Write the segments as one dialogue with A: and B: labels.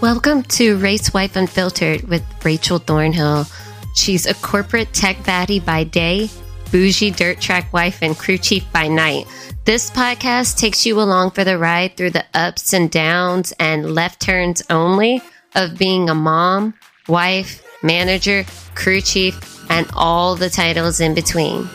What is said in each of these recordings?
A: Welcome to Race Wife Unfiltered with Rachel Thornhill. She's a corporate tech baddie by day, bougie dirt track wife, and crew chief by night. This podcast takes you along for the ride through the ups and downs and left turns only of being a mom, wife, manager, crew chief, and all the titles in between.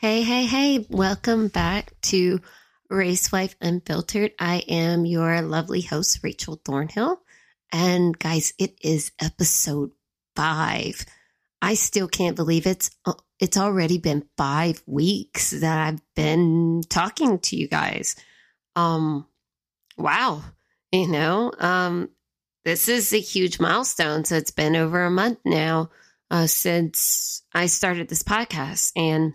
A: Hey, hey, hey, welcome back to Race Wife Unfiltered. I am your lovely host, Rachel Thornhill. And guys, it is episode five. I still can't believe it's uh, it's already been five weeks that I've been talking to you guys. Um, wow, you know, um, this is a huge milestone. So it's been over a month now uh, since I started this podcast, and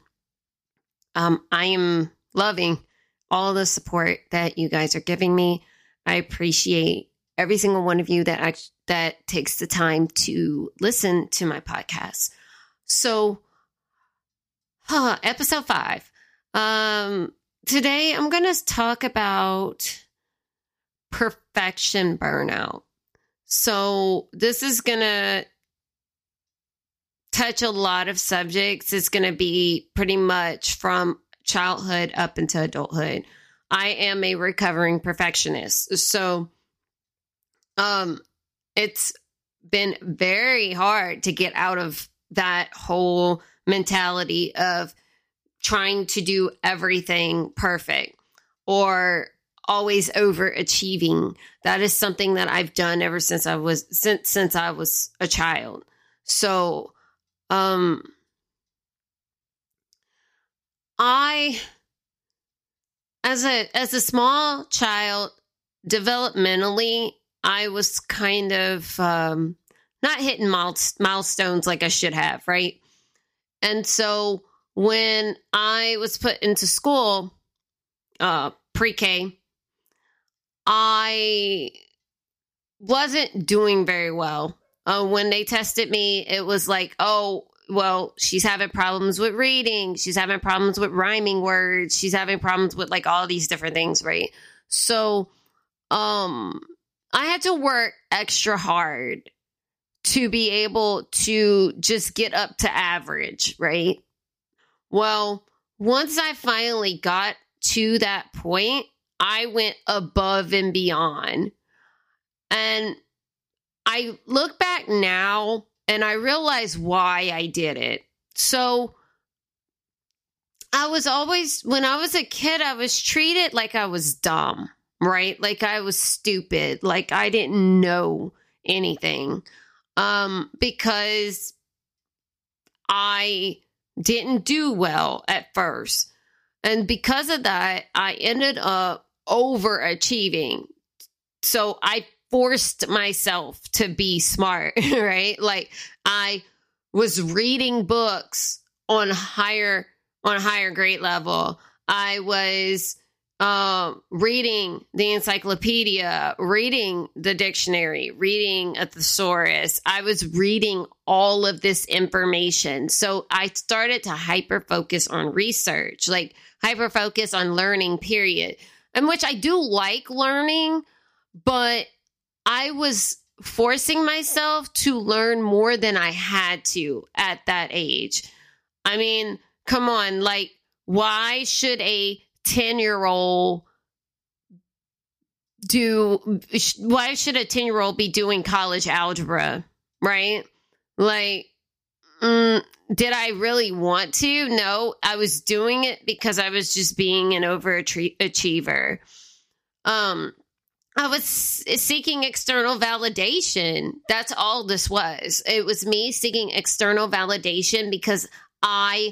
A: um, I am loving all the support that you guys are giving me. I appreciate every single one of you that that takes the time to listen to my podcast. So, huh, episode five. Um, today I'm going to talk about perfection burnout. So, this is going to touch a lot of subjects. It's going to be pretty much from childhood up into adulthood. I am a recovering perfectionist. So um it's been very hard to get out of that whole mentality of trying to do everything perfect or always overachieving. That is something that I've done ever since I was since since I was a child. So um I as a as a small child developmentally I was kind of um not hitting milestones like I should have, right? And so when I was put into school uh pre-K I wasn't doing very well uh, when they tested me, it was like, oh, well, she's having problems with reading. She's having problems with rhyming words. She's having problems with like all these different things, right? So, um, I had to work extra hard to be able to just get up to average, right? Well, once I finally got to that point, I went above and beyond. And I look back now and I realize why I did it. So I was always, when I was a kid, I was treated like I was dumb, right? Like I was stupid, like I didn't know anything. Um, because I didn't do well at first. And because of that, I ended up overachieving. So I forced myself to be smart, right? Like I was reading books on higher on a higher grade level. I was um, reading the encyclopedia, reading the dictionary, reading a thesaurus. I was reading all of this information. So I started to hyper focus on research, like hyper focus on learning, period. And which I do like learning, but I was forcing myself to learn more than I had to at that age. I mean, come on, like, why should a 10 year old do, why should a 10 year old be doing college algebra, right? Like, mm, did I really want to? No, I was doing it because I was just being an overachiever. Um, I was seeking external validation. That's all this was. It was me seeking external validation because I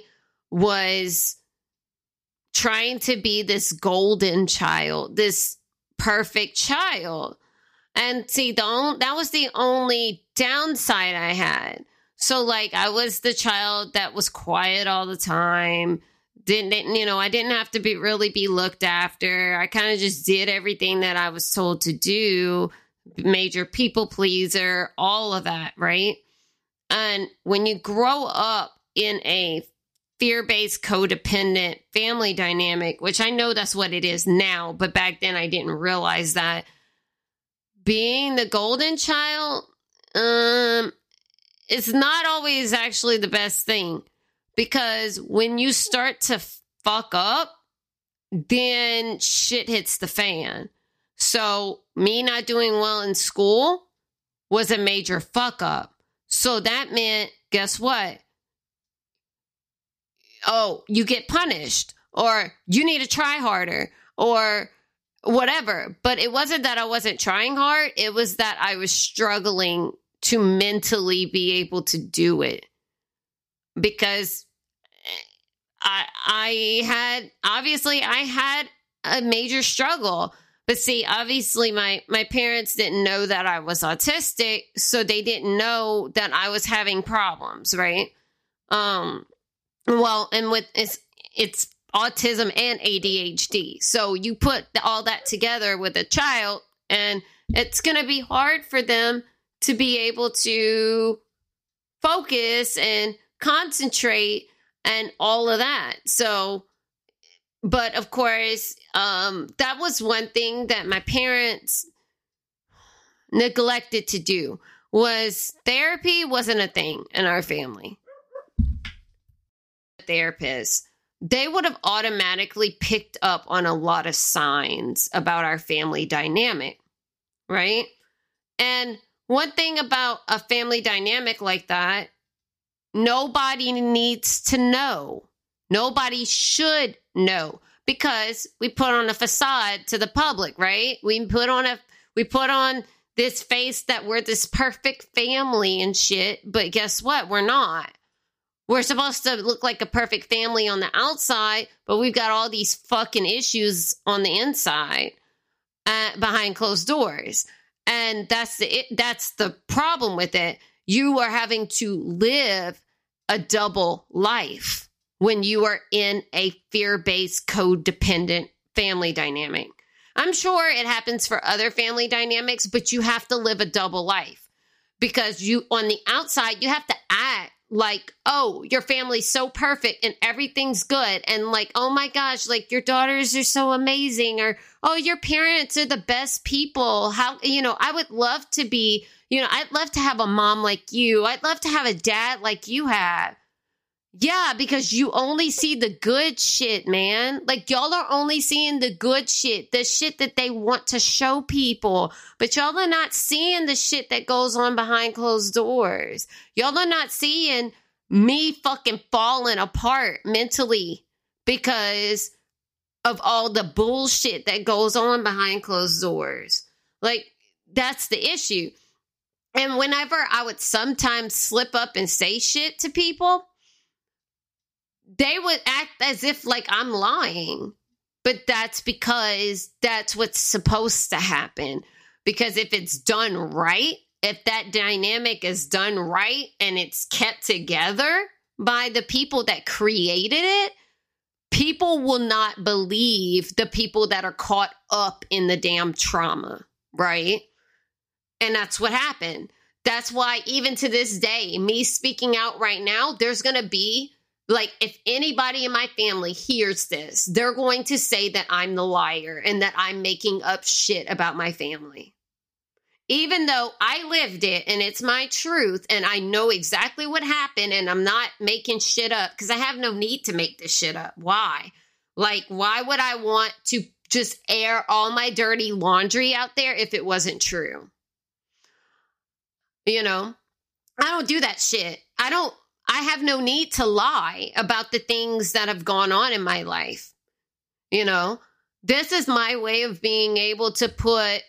A: was trying to be this golden child, this perfect child. And see, the only, that was the only downside I had. So, like, I was the child that was quiet all the time didn't you know i didn't have to be really be looked after. I kind of just did everything that i was told to do major people pleaser all of that right? And when you grow up in a fear based codependent family dynamic, which I know that's what it is now, but back then I didn't realize that being the golden child, um, it's not always actually the best thing because when you start to fuck up, then shit hits the fan. So, me not doing well in school was a major fuck up. So, that meant, guess what? Oh, you get punished, or you need to try harder, or whatever. But it wasn't that I wasn't trying hard, it was that I was struggling to mentally be able to do it because I I had obviously I had a major struggle. But see, obviously my my parents didn't know that I was autistic, so they didn't know that I was having problems, right? Um well, and with it's it's autism and ADHD. So you put all that together with a child and it's going to be hard for them to be able to focus and concentrate and all of that. So, but of course, um, that was one thing that my parents neglected to do was therapy wasn't a thing in our family. Therapists, they would have automatically picked up on a lot of signs about our family dynamic, right? And one thing about a family dynamic like that, nobody needs to know. Nobody should know because we put on a facade to the public, right? We put on a we put on this face that we're this perfect family and shit, but guess what? We're not. We're supposed to look like a perfect family on the outside, but we've got all these fucking issues on the inside uh, behind closed doors and that's the it, that's the problem with it you are having to live a double life when you are in a fear-based codependent family dynamic i'm sure it happens for other family dynamics but you have to live a double life because you on the outside you have to act like, oh, your family's so perfect and everything's good. And like, oh my gosh, like your daughters are so amazing. Or, oh, your parents are the best people. How, you know, I would love to be, you know, I'd love to have a mom like you. I'd love to have a dad like you have. Yeah, because you only see the good shit, man. Like y'all are only seeing the good shit, the shit that they want to show people. But y'all are not seeing the shit that goes on behind closed doors. Y'all are not seeing me fucking falling apart mentally because of all the bullshit that goes on behind closed doors. Like that's the issue. And whenever I would sometimes slip up and say shit to people, they would act as if like I'm lying. But that's because that's what's supposed to happen. Because if it's done right, if that dynamic is done right and it's kept together by the people that created it, people will not believe the people that are caught up in the damn trauma, right? And that's what happened. That's why, even to this day, me speaking out right now, there's going to be like if anybody in my family hears this, they're going to say that I'm the liar and that I'm making up shit about my family. Even though I lived it and it's my truth and I know exactly what happened and I'm not making shit up because I have no need to make this shit up. Why? Like, why would I want to just air all my dirty laundry out there if it wasn't true? You know, I don't do that shit. I don't I have no need to lie about the things that have gone on in my life. You know, this is my way of being able to put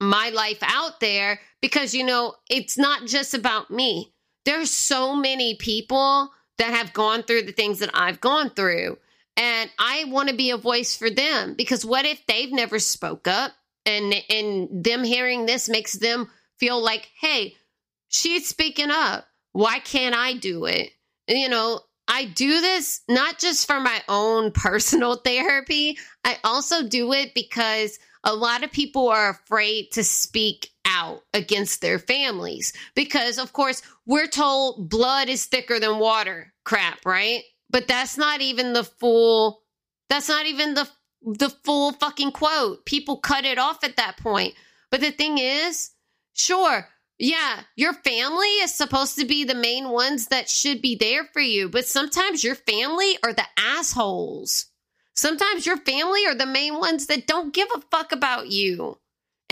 A: my life out there because, you know, it's not just about me. There's so many people that have gone through the things that I've gone through. And I want to be a voice for them because what if they've never spoke up and and them hearing this makes them feel like, "Hey, she's speaking up. Why can't I do it? You know, I do this not just for my own personal therapy, I also do it because a lot of people are afraid to speak out against their families because of course we're told blood is thicker than water crap right? But that's not even the full that's not even the the full fucking quote. People cut it off at that point. But the thing is sure yeah your family is supposed to be the main ones that should be there for you but sometimes your family are the assholes sometimes your family are the main ones that don't give a fuck about you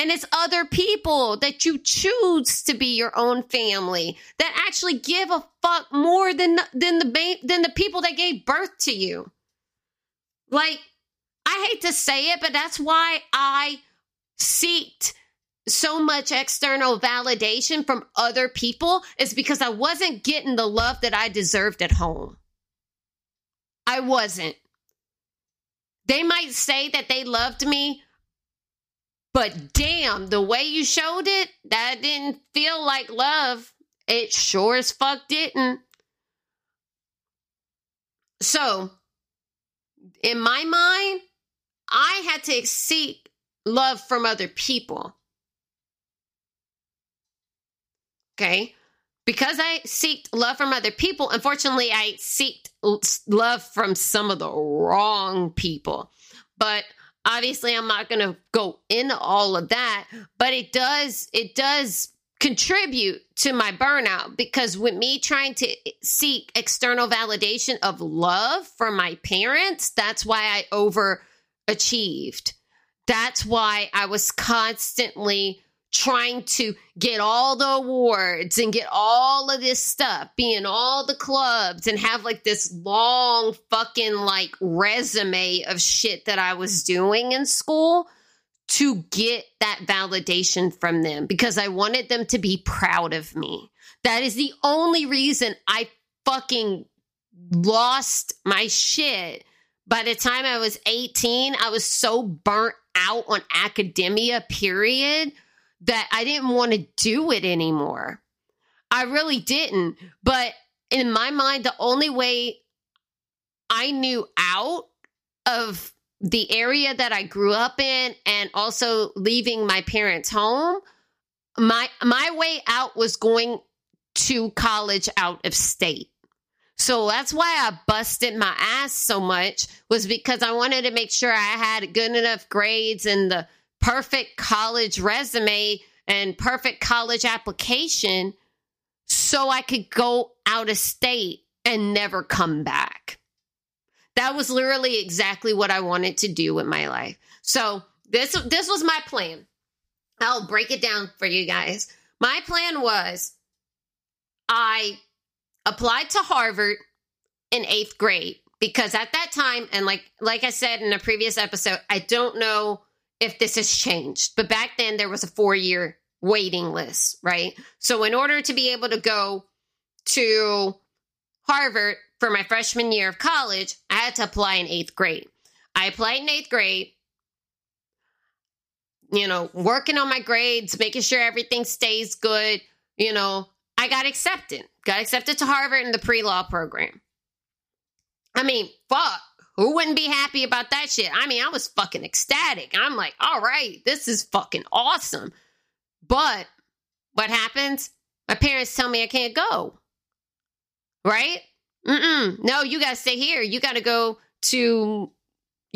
A: and it's other people that you choose to be your own family that actually give a fuck more than than the than the people that gave birth to you. Like I hate to say it, but that's why I seeked so much external validation from other people is because I wasn't getting the love that I deserved at home. I wasn't. They might say that they loved me but damn, the way you showed it, that didn't feel like love. It sure as fuck didn't. So, in my mind, I had to seek love from other people. Okay? Because I seeked love from other people, unfortunately, I seeked love from some of the wrong people. But obviously i'm not going to go into all of that but it does it does contribute to my burnout because with me trying to eh, seek external validation of love from my parents that's why i overachieved that's why i was constantly trying to get all the awards and get all of this stuff, be in all the clubs and have like this long fucking like resume of shit that I was doing in school to get that validation from them because I wanted them to be proud of me. That is the only reason I fucking lost my shit. By the time I was 18, I was so burnt out on academia, period that I didn't want to do it anymore. I really didn't. But in my mind, the only way I knew out of the area that I grew up in and also leaving my parents' home, my my way out was going to college out of state. So that's why I busted my ass so much was because I wanted to make sure I had good enough grades and the perfect college resume and perfect college application so I could go out of state and never come back. That was literally exactly what I wanted to do with my life. So this this was my plan. I'll break it down for you guys. My plan was I applied to Harvard in 8th grade because at that time and like like I said in a previous episode, I don't know if this has changed. But back then, there was a four year waiting list, right? So, in order to be able to go to Harvard for my freshman year of college, I had to apply in eighth grade. I applied in eighth grade, you know, working on my grades, making sure everything stays good. You know, I got accepted, got accepted to Harvard in the pre law program. I mean, fuck. Who wouldn't be happy about that shit? I mean, I was fucking ecstatic. I'm like, all right, this is fucking awesome. But what happens? My parents tell me I can't go. Right? Mm-mm. No, you got to stay here. You got to go to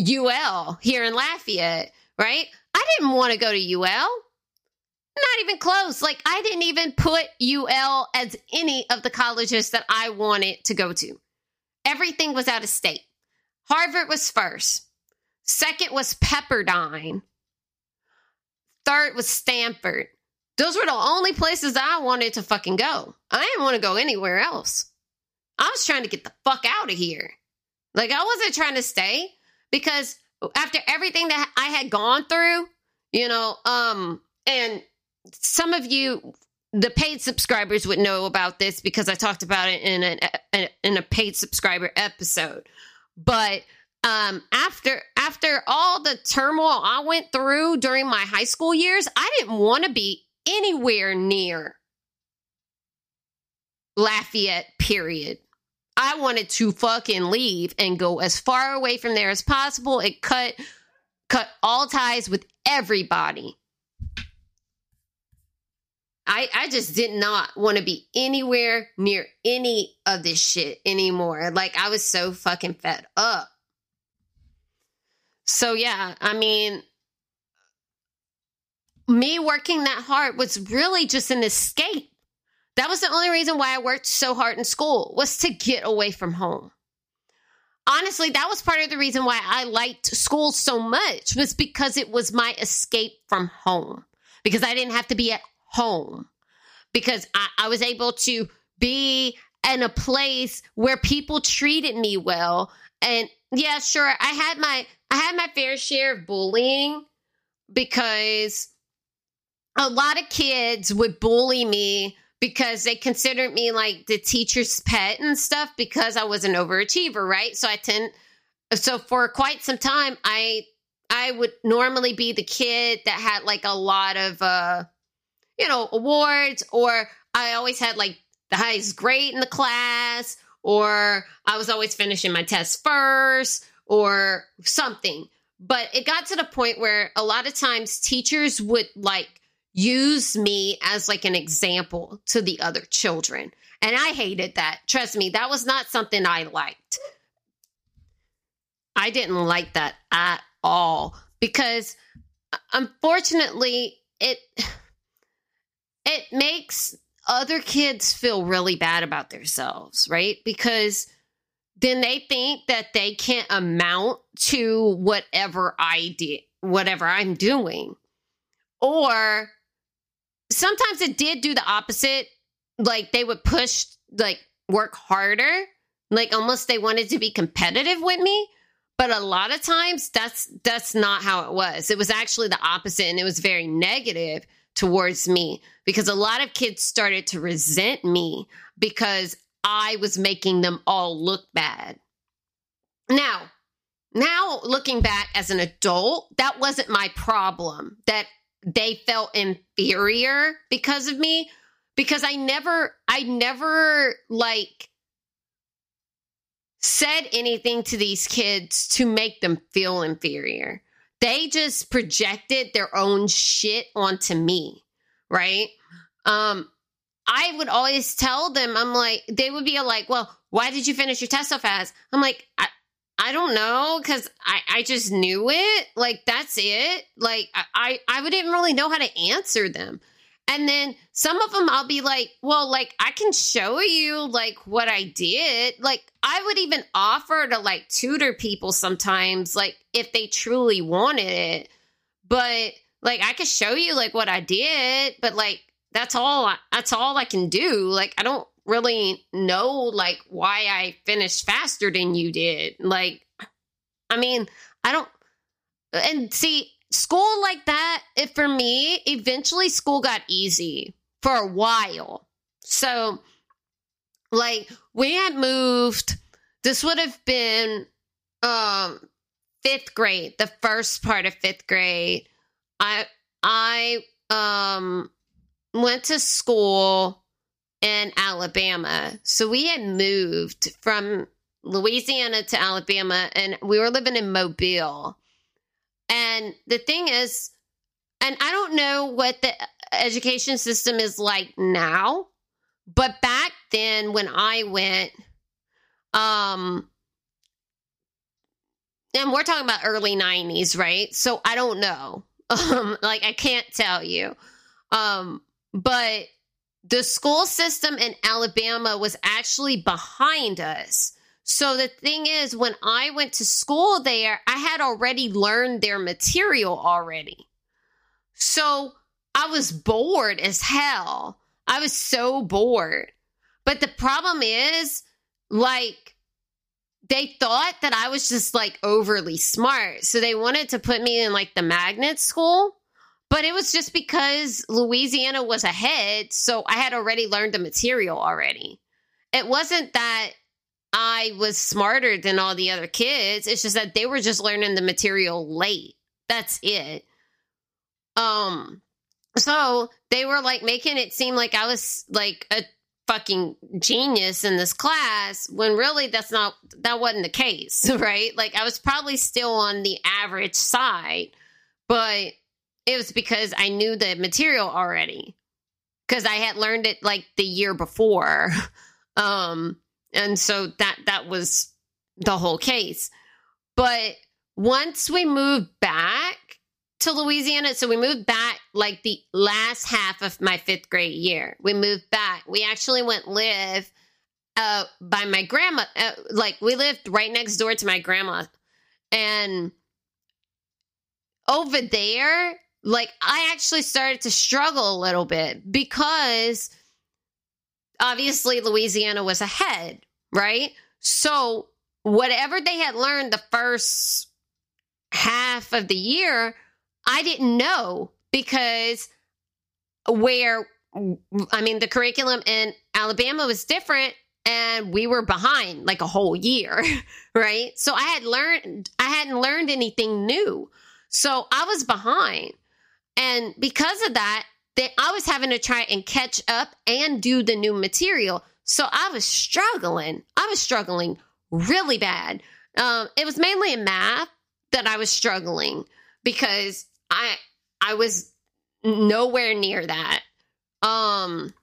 A: UL here in Lafayette, right? I didn't want to go to UL. Not even close. Like, I didn't even put UL as any of the colleges that I wanted to go to. Everything was out of state. Harvard was first. Second was Pepperdine. Third was Stanford. Those were the only places I wanted to fucking go. I didn't want to go anywhere else. I was trying to get the fuck out of here. Like, I wasn't trying to stay because after everything that I had gone through, you know, um, and some of you, the paid subscribers would know about this because I talked about it in a in a paid subscriber episode. But um, after after all the turmoil I went through during my high school years, I didn't want to be anywhere near Lafayette. Period. I wanted to fucking leave and go as far away from there as possible It cut cut all ties with everybody. I, I just did not want to be anywhere near any of this shit anymore. Like I was so fucking fed up. So yeah, I mean, me working that hard was really just an escape. That was the only reason why I worked so hard in school was to get away from home. Honestly, that was part of the reason why I liked school so much was because it was my escape from home. Because I didn't have to be at home. Because I, I was able to be in a place where people treated me well. And yeah, sure, I had my I had my fair share of bullying because a lot of kids would bully me because they considered me like the teacher's pet and stuff because I was an overachiever, right? So I tend so for quite some time I I would normally be the kid that had like a lot of uh you know awards or I always had like the highest grade in the class or I was always finishing my tests first or something. But it got to the point where a lot of times teachers would like use me as like an example to the other children. And I hated that. Trust me, that was not something I liked. I didn't like that at all because uh, unfortunately it it makes other kids feel really bad about themselves, right? Because then they think that they can't amount to whatever I did, whatever I'm doing. Or sometimes it did do the opposite. Like they would push, like work harder, like almost they wanted to be competitive with me. But a lot of times that's that's not how it was. It was actually the opposite and it was very negative towards me because a lot of kids started to resent me because I was making them all look bad. Now, now looking back as an adult, that wasn't my problem. That they felt inferior because of me because I never I never like said anything to these kids to make them feel inferior. They just projected their own shit onto me, right? Um I would always tell them, I'm like, they would be like, well, why did you finish your test so fast? I'm like, I, I don't know because I, I just knew it. Like that's it. Like I, I wouldn't really know how to answer them. And then some of them I'll be like, well, like I can show you like what I did. Like I would even offer to like tutor people sometimes, like if they truly wanted it. But like I could show you like what I did, but like that's all that's all I can do. Like I don't really know like why I finished faster than you did. Like, I mean, I don't, and see, school like that, it, for me, eventually school got easy for a while. So, like, we had moved, this would have been um fifth grade, the first part of fifth grade. I, I, um, went to school in Alabama. So we had moved from Louisiana to Alabama and we were living in Mobile. And the thing is, and I don't know what the education system is like now, but back then when I went, um, and we're talking about early 90s, right? So I don't know. Um, like I can't tell you. Um, but the school system in Alabama was actually behind us. So the thing is, when I went to school there, I had already learned their material already. So I was bored as hell. I was so bored. But the problem is, like, they thought that I was just like overly smart. So they wanted to put me in like the magnet school. But it was just because Louisiana was ahead, so I had already learned the material already. It wasn't that I was smarter than all the other kids. It's just that they were just learning the material late. That's it. Um so they were like making it seem like I was like a fucking genius in this class when really that's not that wasn't the case, right? Like I was probably still on the average side, but it was because I knew the material already. because I had learned it like the year before. Um, and so that that was the whole case. But once we moved back to Louisiana, so we moved back like the last half of my fifth grade year. We moved back. We actually went live uh, by my grandma. Uh, like we lived right next door to my grandma, and over there, like I actually started to struggle a little bit because obviously Louisiana was ahead, right? So whatever they had learned the first half of the year, I didn't know because where I mean the curriculum in Alabama was different and we were behind like a whole year, right? So I had learned I hadn't learned anything new. So I was behind. And because of that, that I was having to try and catch up and do the new material. So I was struggling. I was struggling really bad. Um, it was mainly in math that I was struggling because I I was nowhere near that. Um,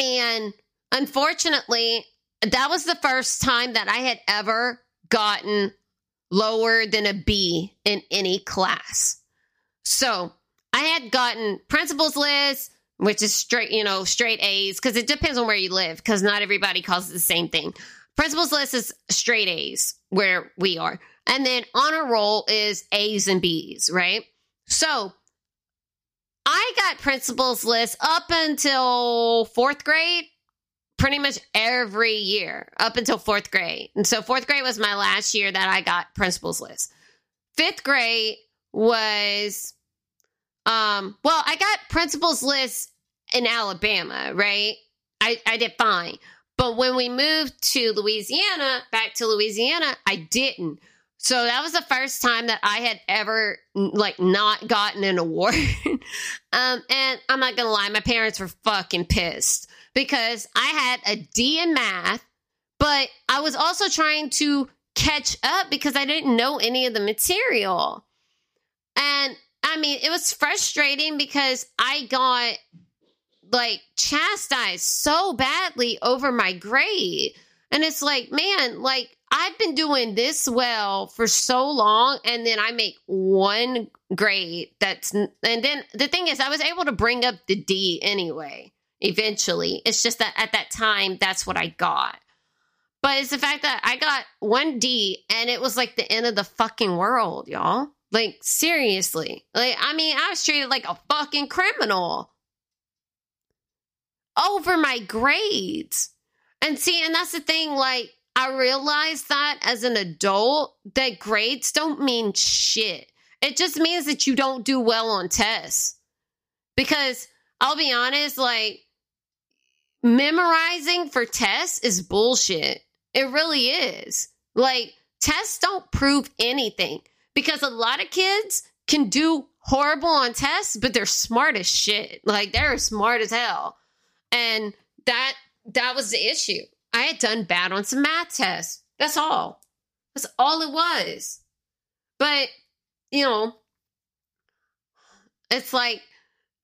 A: and unfortunately, that was the first time that I had ever gotten lower than a B in any class. So I had gotten principals list, which is straight, you know, straight A's, because it depends on where you live, because not everybody calls it the same thing. Principals list is straight A's where we are. And then honor roll is A's and B's, right? So I got principals list up until fourth grade, pretty much every year, up until fourth grade. And so fourth grade was my last year that I got principals list. Fifth grade was um, well, I got principals list in Alabama, right? I, I did fine. But when we moved to Louisiana, back to Louisiana, I didn't. So that was the first time that I had ever like not gotten an award. um, and I'm not gonna lie, my parents were fucking pissed because I had a D in math, but I was also trying to catch up because I didn't know any of the material. And I mean, it was frustrating because I got like chastised so badly over my grade. And it's like, man, like I've been doing this well for so long, and then I make one grade that's, and then the thing is, I was able to bring up the D anyway, eventually. It's just that at that time, that's what I got. But it's the fact that I got one D and it was like the end of the fucking world, y'all. Like, seriously. Like, I mean, I was treated like a fucking criminal over my grades. And see, and that's the thing, like, I realized that as an adult, that grades don't mean shit. It just means that you don't do well on tests. Because I'll be honest, like, memorizing for tests is bullshit. It really is. Like, tests don't prove anything because a lot of kids can do horrible on tests, but they're smart as shit. Like they're smart as hell. And that that was the issue. I had done bad on some math tests. That's all. That's all it was. But, you know, it's like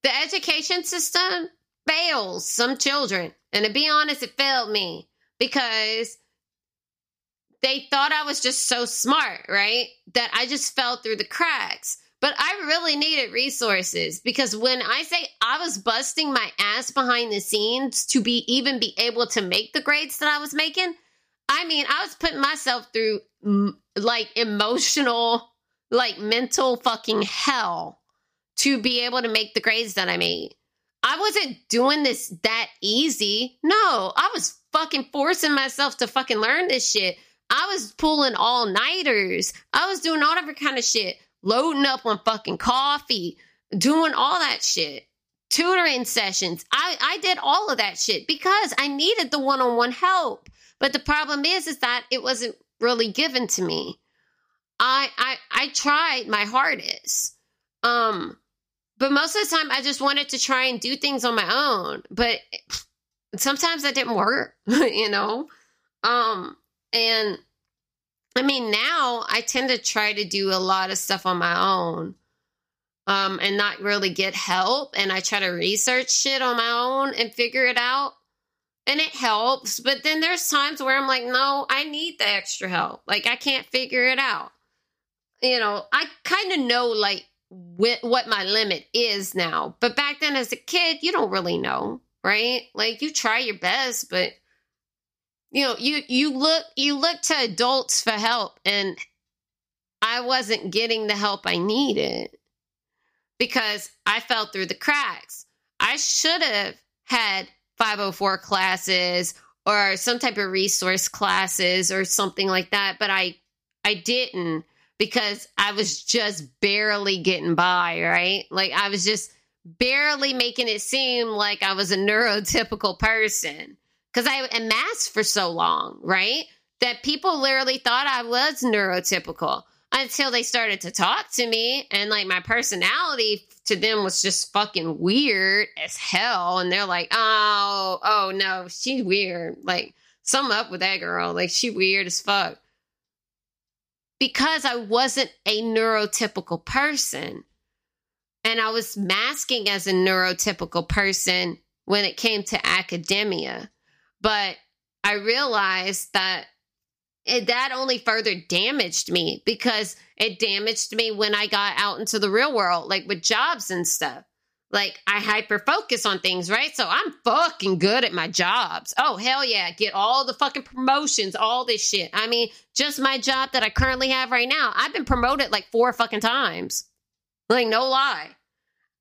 A: the education system fails some children. And to be honest, it failed me because they thought I was just so smart, right? That I just fell through the cracks. But I really needed resources because when I say I was busting my ass behind the scenes to be even be able to make the grades that I was making, I mean, I was putting myself through like emotional, like mental fucking hell to be able to make the grades that I made. I wasn't doing this that easy. No, I was fucking forcing myself to fucking learn this shit I was pulling all nighters. I was doing all different kind of shit, loading up on fucking coffee, doing all that shit, tutoring sessions. I, I did all of that shit because I needed the one on one help. But the problem is, is that it wasn't really given to me. I, I, I tried my hardest. Um, but most of the time I just wanted to try and do things on my own. But sometimes that didn't work, you know? Um, and I mean, now I tend to try to do a lot of stuff on my own. um, and not really get help. And I try to research shit on my own and figure it out. And it helps. But then there's times where I'm like, no, I need the extra help. Like, I can't figure it out. You know, I kind of know, like, wh- what my limit is now. But back then, as a kid, you don't really know, right? Like, you try your best, but you know you you look you look to adults for help and i wasn't getting the help i needed because i fell through the cracks. I should have had 504 classes or some type of resource classes or something like that but i i didn't because i was just barely getting by right? Like i was just barely making it seem like i was a neurotypical person because I masked for so long, right? That people literally thought I was neurotypical until they started to talk to me. And like my personality to them was just fucking weird as hell. And they're like, oh, oh no, she's weird. Like, some up with that girl. Like, she weird as fuck. Because I wasn't a neurotypical person. And I was masking as a neurotypical person when it came to academia. But I realized that it, that only further damaged me because it damaged me when I got out into the real world, like with jobs and stuff. Like I hyper focus on things, right? So I'm fucking good at my jobs. Oh, hell yeah. Get all the fucking promotions, all this shit. I mean, just my job that I currently have right now, I've been promoted like four fucking times. Like, no lie.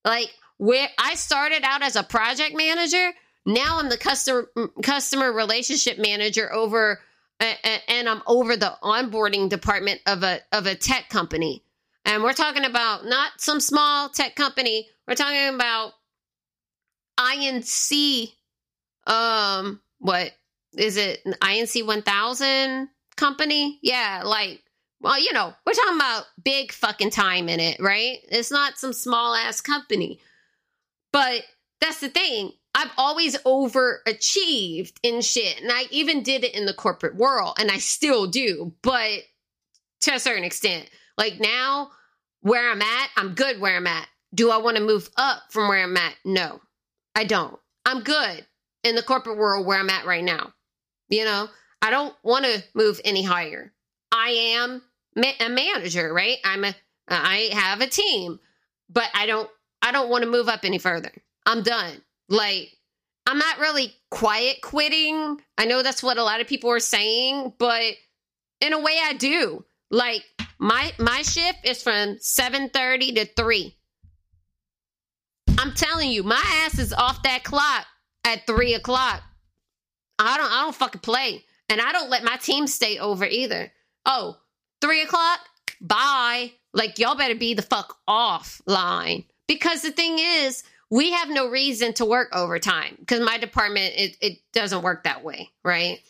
A: Like, where I started out as a project manager now I'm the customer customer relationship manager over and I'm over the onboarding department of a of a tech company. And we're talking about not some small tech company. We're talking about INC um what is it INC 1000 company? Yeah, like well, you know, we're talking about big fucking time in it, right? It's not some small ass company. But that's the thing. I've always overachieved in shit. And I even did it in the corporate world and I still do, but to a certain extent. Like now, where I'm at, I'm good where I'm at. Do I want to move up from where I'm at? No, I don't. I'm good in the corporate world where I'm at right now. You know, I don't want to move any higher. I am a manager, right? I'm a I have a team, but I don't I don't want to move up any further. I'm done. Like, I'm not really quiet quitting. I know that's what a lot of people are saying, but in a way I do. Like my my shift is from 7:30 to 3. I'm telling you, my ass is off that clock at three o'clock. I don't I don't fucking play. And I don't let my team stay over either. Oh, three o'clock? Bye. Like y'all better be the fuck offline. Because the thing is, we have no reason to work overtime because my department it, it doesn't work that way right?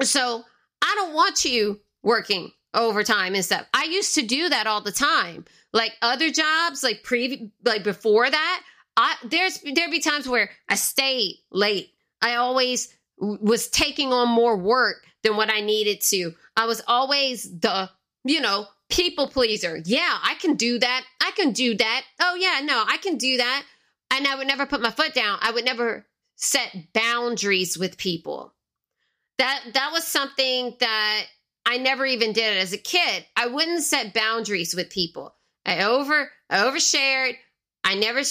A: So i don't want you working overtime and stuff. I used to do that all the time. Like other jobs like pre like before that i there's there'd be times where i stayed late. I always was taking on more work than what i needed to. I was always the you know people pleaser. Yeah, I can do that. I can do that. Oh, yeah, no, I can do that. And I would never put my foot down. I would never set boundaries with people. That that was something that I never even did as a kid. I wouldn't set boundaries with people. I over I overshared. I never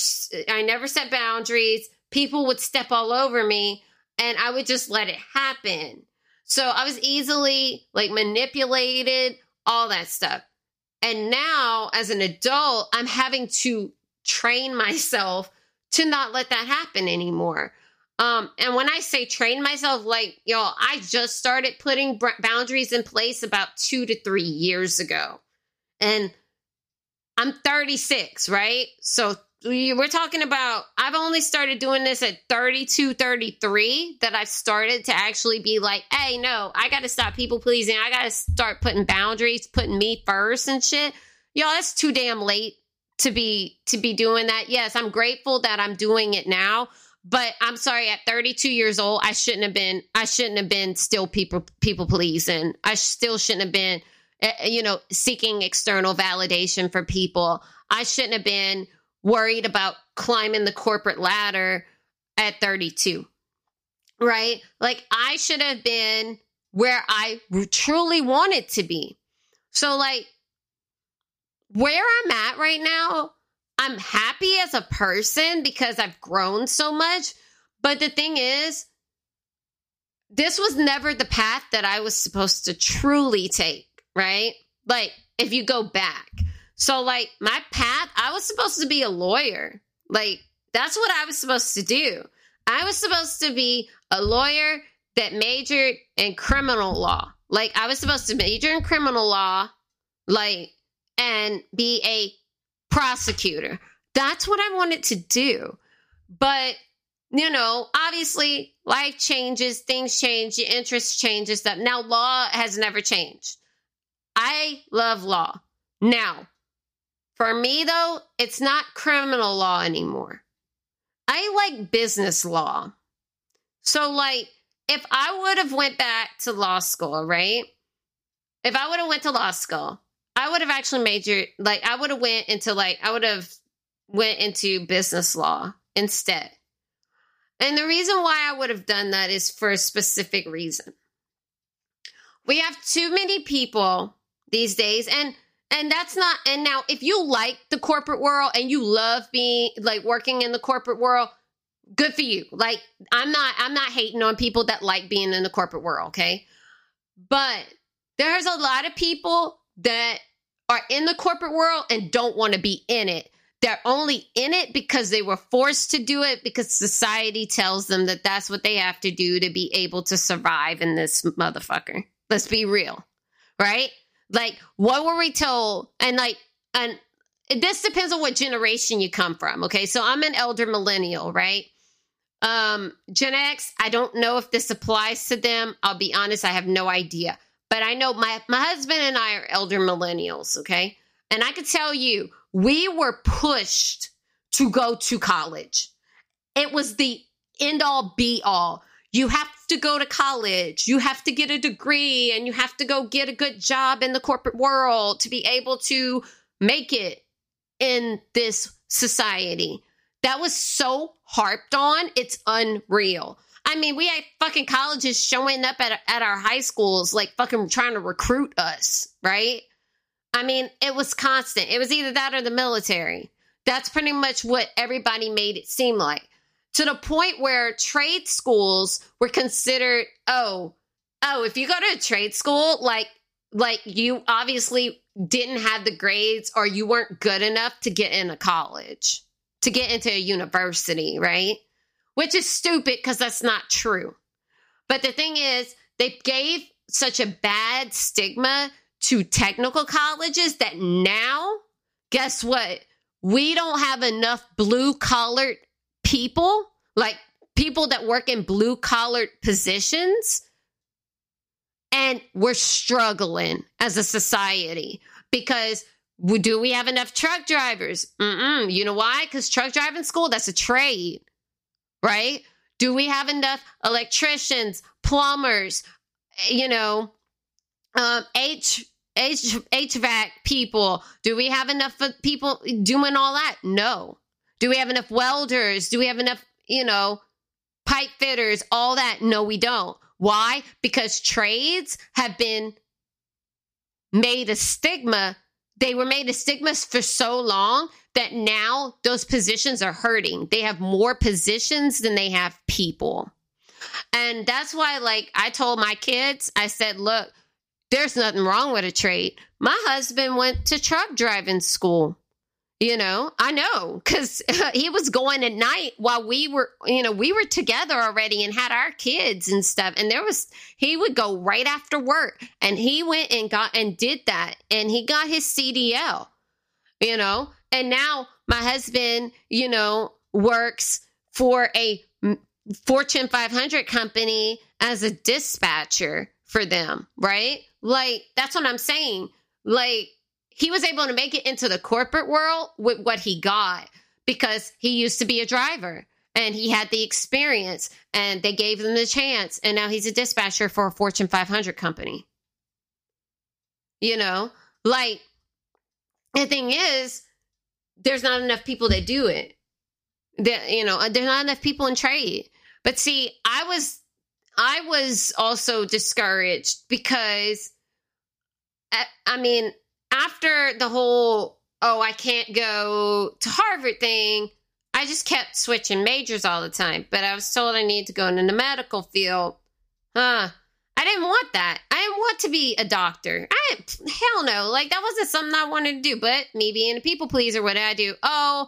A: I never set boundaries. People would step all over me and I would just let it happen. So I was easily like manipulated all that stuff. And now, as an adult, I'm having to train myself to not let that happen anymore. Um, and when I say train myself, like, y'all, I just started putting boundaries in place about two to three years ago. And I'm 36, right? So we're talking about i've only started doing this at 32 33 that i've started to actually be like hey no i gotta stop people pleasing. I gotta start putting boundaries putting me first and shit. Y'all that's too damn late to be to be doing that. Yes i'm grateful that i'm doing it now but i'm sorry at 32 years old i shouldn't have been i shouldn't have been still people people pleasing. I still shouldn't have been uh, you know, seeking external validation for people. I shouldn't have been worried about climbing the corporate ladder at 32. Right? Like I should have been where I truly wanted to be. So like where I'm at right now, I'm happy as a person because I've grown so much. But the thing is, this was never the path that I was supposed to truly take, right? Like, if you go back. So, like, my path, I was supposed to be a lawyer. Like, that's what I was supposed to do. I was supposed to be a lawyer that majored in criminal law. Like, I was supposed to major in criminal law, like, and be a prosecutor. That's what I wanted to do. But, you know, obviously life changes, things change, your interest changes. That now law has never changed. I love law. Now, for me though, it's not criminal law anymore. I like business law. So like if I would have went back to law school, right? If I would have went to law school, I would have actually majored like I would have went into like I would have went into business law instead. And the reason why I would have done that is for a specific reason. We have too many people these days and and that's not and now if you like the corporate world and you love being like working in the corporate world good for you like i'm not i'm not hating on people that like being in the corporate world okay but there's a lot of people that are in the corporate world and don't want to be in it. They're only in it because they were forced to do it because society tells them that that's what they have to do to be able to survive in this motherfucker. Let's be real, right? Like, what were we told? And like, and this depends on what generation you come from. Okay. So I'm an elder millennial, right? Um, Gen X, I don't know if this applies to them. I'll be honest, I have no idea. But I know my, my husband and I are elder millennials, okay? And I could tell you, we were pushed to go to college. It was the end all be all. You have to go to college, you have to get a degree, and you have to go get a good job in the corporate world to be able to make it in this society. That was so harped on, it's unreal. I mean, we had fucking colleges showing up at, at our high schools, like fucking trying to recruit us, right? I mean, it was constant. It was either that or the military. That's pretty much what everybody made it seem like. To the point where trade schools were considered, oh, oh, if you go to a trade school, like like you obviously didn't have the grades or you weren't good enough to get into college, to get into a university, right? which is stupid because that's not true. But the thing is, they gave such a bad stigma to technical colleges that now, guess what? We don't have enough blue collared people, like people that work in blue collared positions. And we're struggling as a society because do we have enough truck drivers? Mm-mm. You know why? Because truck driving school, that's a trade right? Do we have enough electricians, plumbers, you know, um, H, H, HVAC people? Do we have enough people doing all that? No. Do we have enough welders? Do we have enough, you know, pipe fitters, all that? No, we don't. Why? Because trades have been made a stigma. They were made a stigma for so long that now those positions are hurting. They have more positions than they have people. And that's why, like, I told my kids, I said, look, there's nothing wrong with a trade. My husband went to truck driving school. You know, I know because he was going at night while we were, you know, we were together already and had our kids and stuff. And there was, he would go right after work and he went and got and did that. And he got his CDL, you know, and now my husband, you know, works for a Fortune 500 company as a dispatcher for them, right? Like, that's what I'm saying. Like, he was able to make it into the corporate world with what he got because he used to be a driver and he had the experience and they gave him the chance. And now he's a dispatcher for a Fortune 500 company. You know, like the thing is, there's not enough people that do it. That you know, there's not enough people in trade. But see, I was I was also discouraged because I mean, after the whole oh, I can't go to Harvard thing, I just kept switching majors all the time. But I was told I need to go into the medical field. Huh. I didn't want that. I didn't want to be a doctor. I hell no. Like that wasn't something I wanted to do. But me being a people pleaser, what did I do? Oh,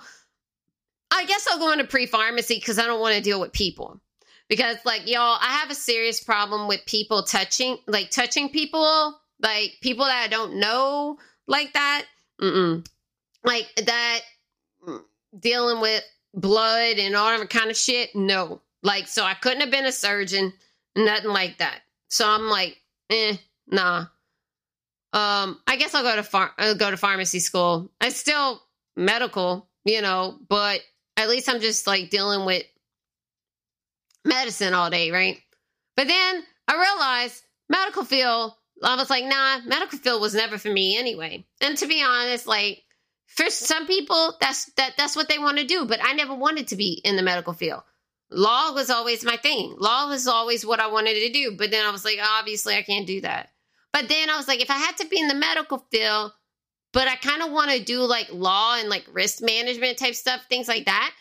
A: I guess I'll go into pre pharmacy because I don't want to deal with people. Because like y'all, I have a serious problem with people touching, like touching people, like people that I don't know, like that. Mm-mm. Like that, mm, dealing with blood and all that kind of shit. No, like so I couldn't have been a surgeon, nothing like that. So I'm like, eh, nah. Um, I guess I'll go to far- I'll go to pharmacy school. I still medical, you know, but at least I'm just like dealing with medicine all day, right? But then I realized medical field. I was like, nah, medical field was never for me anyway. And to be honest, like for some people, that's that that's what they want to do. But I never wanted to be in the medical field law was always my thing. Law was always what I wanted to do. But then I was like, obviously, I can't do that. But then I was like, if I had to be in the medical field, but I kind of want to do like law and like risk management type stuff, things like that.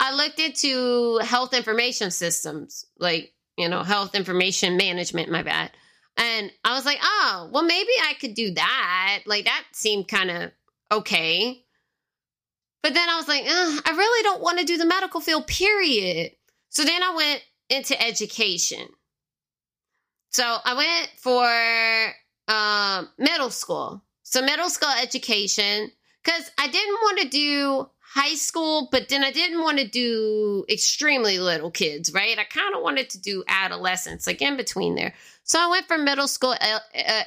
A: I looked into health information systems, like, you know, health information management, my bad. And I was like, oh, well, maybe I could do that. Like, that seemed kind of okay. But then I was like, I really don't want to do the medical field, period. So then I went into education. So I went for um, middle school. So middle school education, because I didn't want to do high school, but then I didn't want to do extremely little kids, right? I kind of wanted to do adolescents, like in between there. So I went for middle school uh,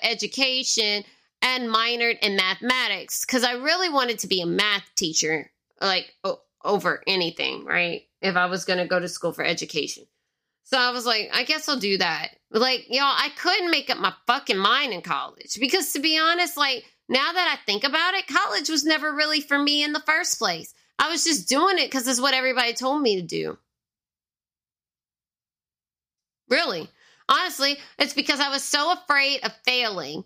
A: education and minored in mathematics because I really wanted to be a math teacher, like o- over anything, right? if I was going to go to school for education. So I was like, I guess I'll do that. Like, y'all, I couldn't make up my fucking mind in college because to be honest, like now that I think about it, college was never really for me in the first place. I was just doing it because it's what everybody told me to do. Really. Honestly, it's because I was so afraid of failing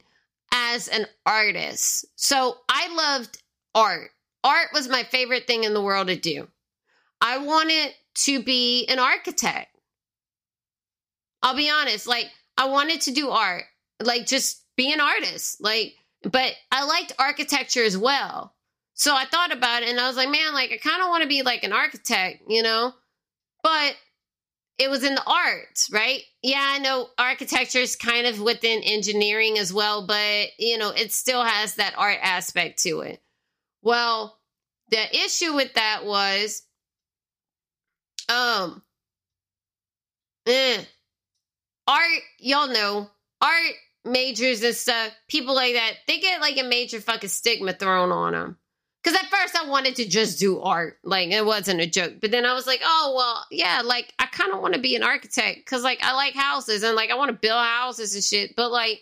A: as an artist. So I loved art. Art was my favorite thing in the world to do. I wanted to be an architect. I'll be honest, like I wanted to do art, like just be an artist, like but I liked architecture as well. So I thought about it and I was like, man, like I kind of want to be like an architect, you know? But it was in the arts, right? Yeah, I know architecture is kind of within engineering as well, but you know, it still has that art aspect to it. Well, the issue with that was um, eh. art, y'all know, art majors and stuff, people like that, they get like a major fucking stigma thrown on them. Because at first I wanted to just do art, like it wasn't a joke. But then I was like, oh well, yeah, like I kind of want to be an architect because like I like houses and like I want to build houses and shit. But like,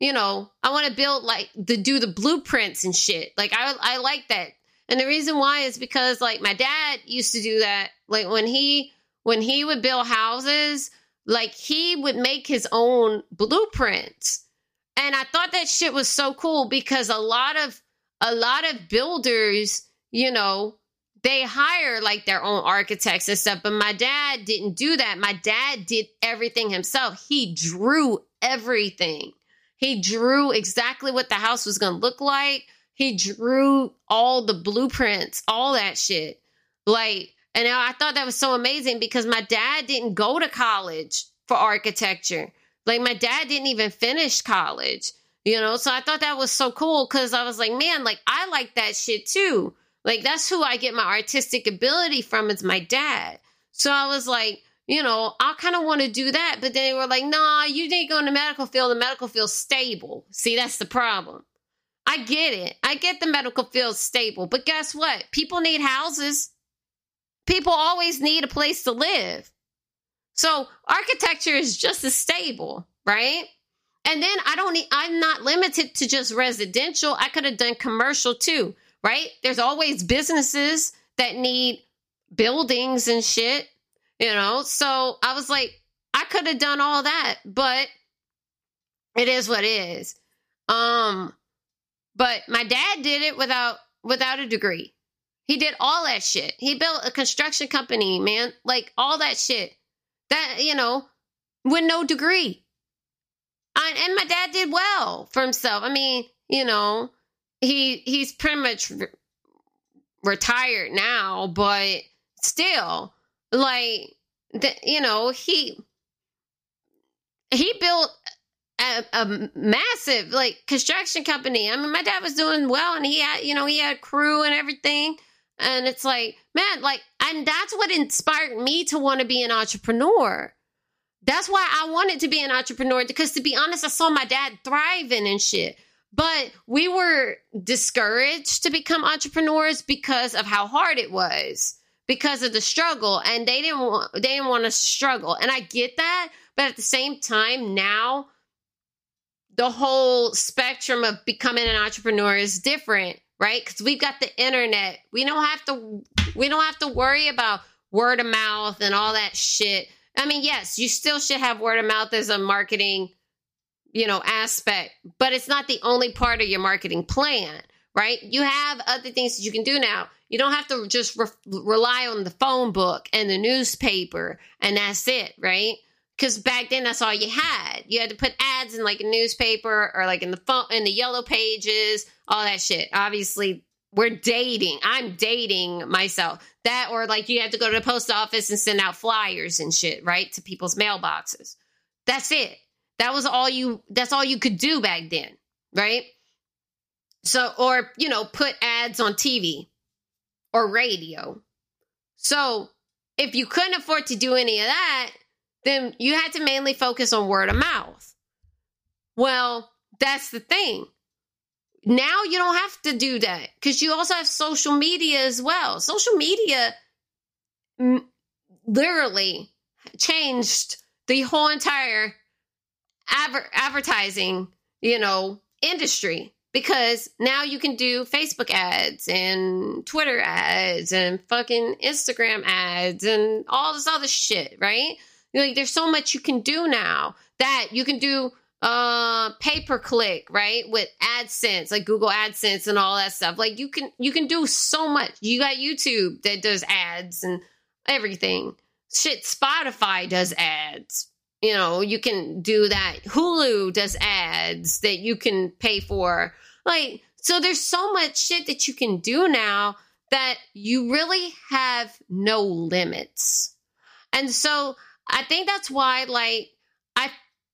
A: you know, I want to build like the do the blueprints and shit. Like I I like that and the reason why is because like my dad used to do that. Like when he when he would build houses, like he would make his own blueprints. And I thought that shit was so cool because a lot of a lot of builders, you know, they hire like their own architects and stuff, but my dad didn't do that. My dad did everything himself. He drew everything. He drew exactly what the house was going to look like he drew all the blueprints, all that shit. Like, and I thought that was so amazing because my dad didn't go to college for architecture. Like, my dad didn't even finish college, you know? So I thought that was so cool because I was like, man, like, I like that shit too. Like, that's who I get my artistic ability from, is my dad. So I was like, you know, I kind of want to do that. But then they were like, nah, you didn't go in the medical field. The medical field's stable. See, that's the problem. I get it. I get the medical field stable, but guess what? People need houses. People always need a place to live. So architecture is just as stable, right? And then I don't, need, I'm not limited to just residential. I could have done commercial too, right? There's always businesses that need buildings and shit, you know? So I was like, I could have done all that, but it is what it is. Um, but my dad did it without without a degree. He did all that shit. He built a construction company, man, like all that shit. That you know, with no degree. I, and my dad did well for himself. I mean, you know, he he's pretty much re- retired now, but still, like, the, you know, he he built a, a, massive like construction company. I mean, my dad was doing well, and he had, you know, he had crew and everything. And it's like, man, like, and that's what inspired me to want to be an entrepreneur. That's why I wanted to be an entrepreneur because, to be honest, I saw my dad thriving and shit. But we were discouraged to become entrepreneurs because of how hard it was, because of the struggle, and they didn't want they didn't want to struggle. And I get that, but at the same time, now the whole spectrum of becoming an entrepreneur is different, right? Because we've got the internet. We don't have to we don't have to worry about word of mouth and all that shit. I mean, yes, you still should have word of mouth as a marketing, you know, aspect, but it's not the only part of your marketing plan, right? You have other things that you can do now. You don't have to just re- rely on the phone book and the newspaper and that's it, right? because back then that's all you had. You had to put ads in like a newspaper or like in the phone in the yellow pages, all that shit. Obviously, we're dating. I'm dating myself. That or like you have to go to the post office and send out flyers and shit, right? To people's mailboxes. That's it. That was all you that's all you could do back then, right? So or, you know, put ads on TV or radio. So, if you couldn't afford to do any of that, then you had to mainly focus on word of mouth. Well, that's the thing. Now you don't have to do that because you also have social media as well. Social media m- literally changed the whole entire adver- advertising, you know, industry because now you can do Facebook ads and Twitter ads and fucking Instagram ads and all this other shit, right? Like there's so much you can do now that you can do uh pay per click, right? With AdSense, like Google AdSense and all that stuff. Like you can you can do so much. You got YouTube that does ads and everything. Shit, Spotify does ads. You know, you can do that. Hulu does ads that you can pay for. Like, so there's so much shit that you can do now that you really have no limits. And so I think that's why, like, I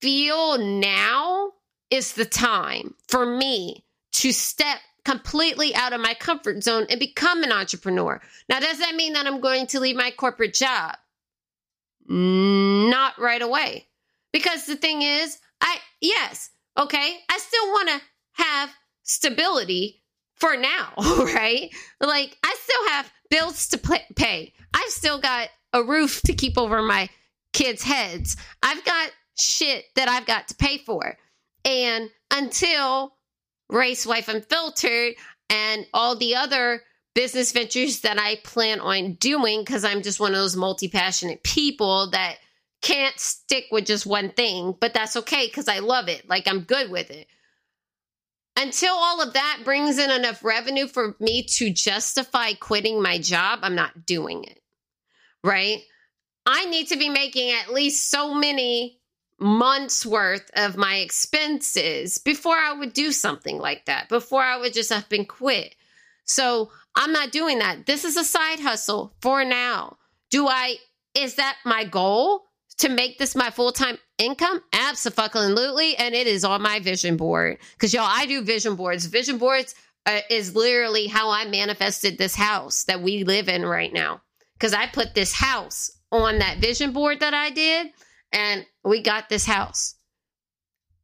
A: feel now is the time for me to step completely out of my comfort zone and become an entrepreneur. Now, does that mean that I'm going to leave my corporate job? Not right away. Because the thing is, I, yes, okay, I still want to have stability for now, right? Like, I still have bills to pay. I've still got a roof to keep over my kids' heads. I've got shit that I've got to pay for. And until Race Wife Unfiltered and all the other business ventures that I plan on doing, because I'm just one of those multi passionate people that can't stick with just one thing, but that's okay because I love it. Like I'm good with it. Until all of that brings in enough revenue for me to justify quitting my job, I'm not doing it. Right? I need to be making at least so many months worth of my expenses before I would do something like that, before I would just up and quit. So I'm not doing that. This is a side hustle for now. Do I, is that my goal to make this my full time income? Absolutely. And it is on my vision board. Because y'all, I do vision boards. Vision boards uh, is literally how I manifested this house that we live in right now. Because I put this house on that vision board that I did, and we got this house.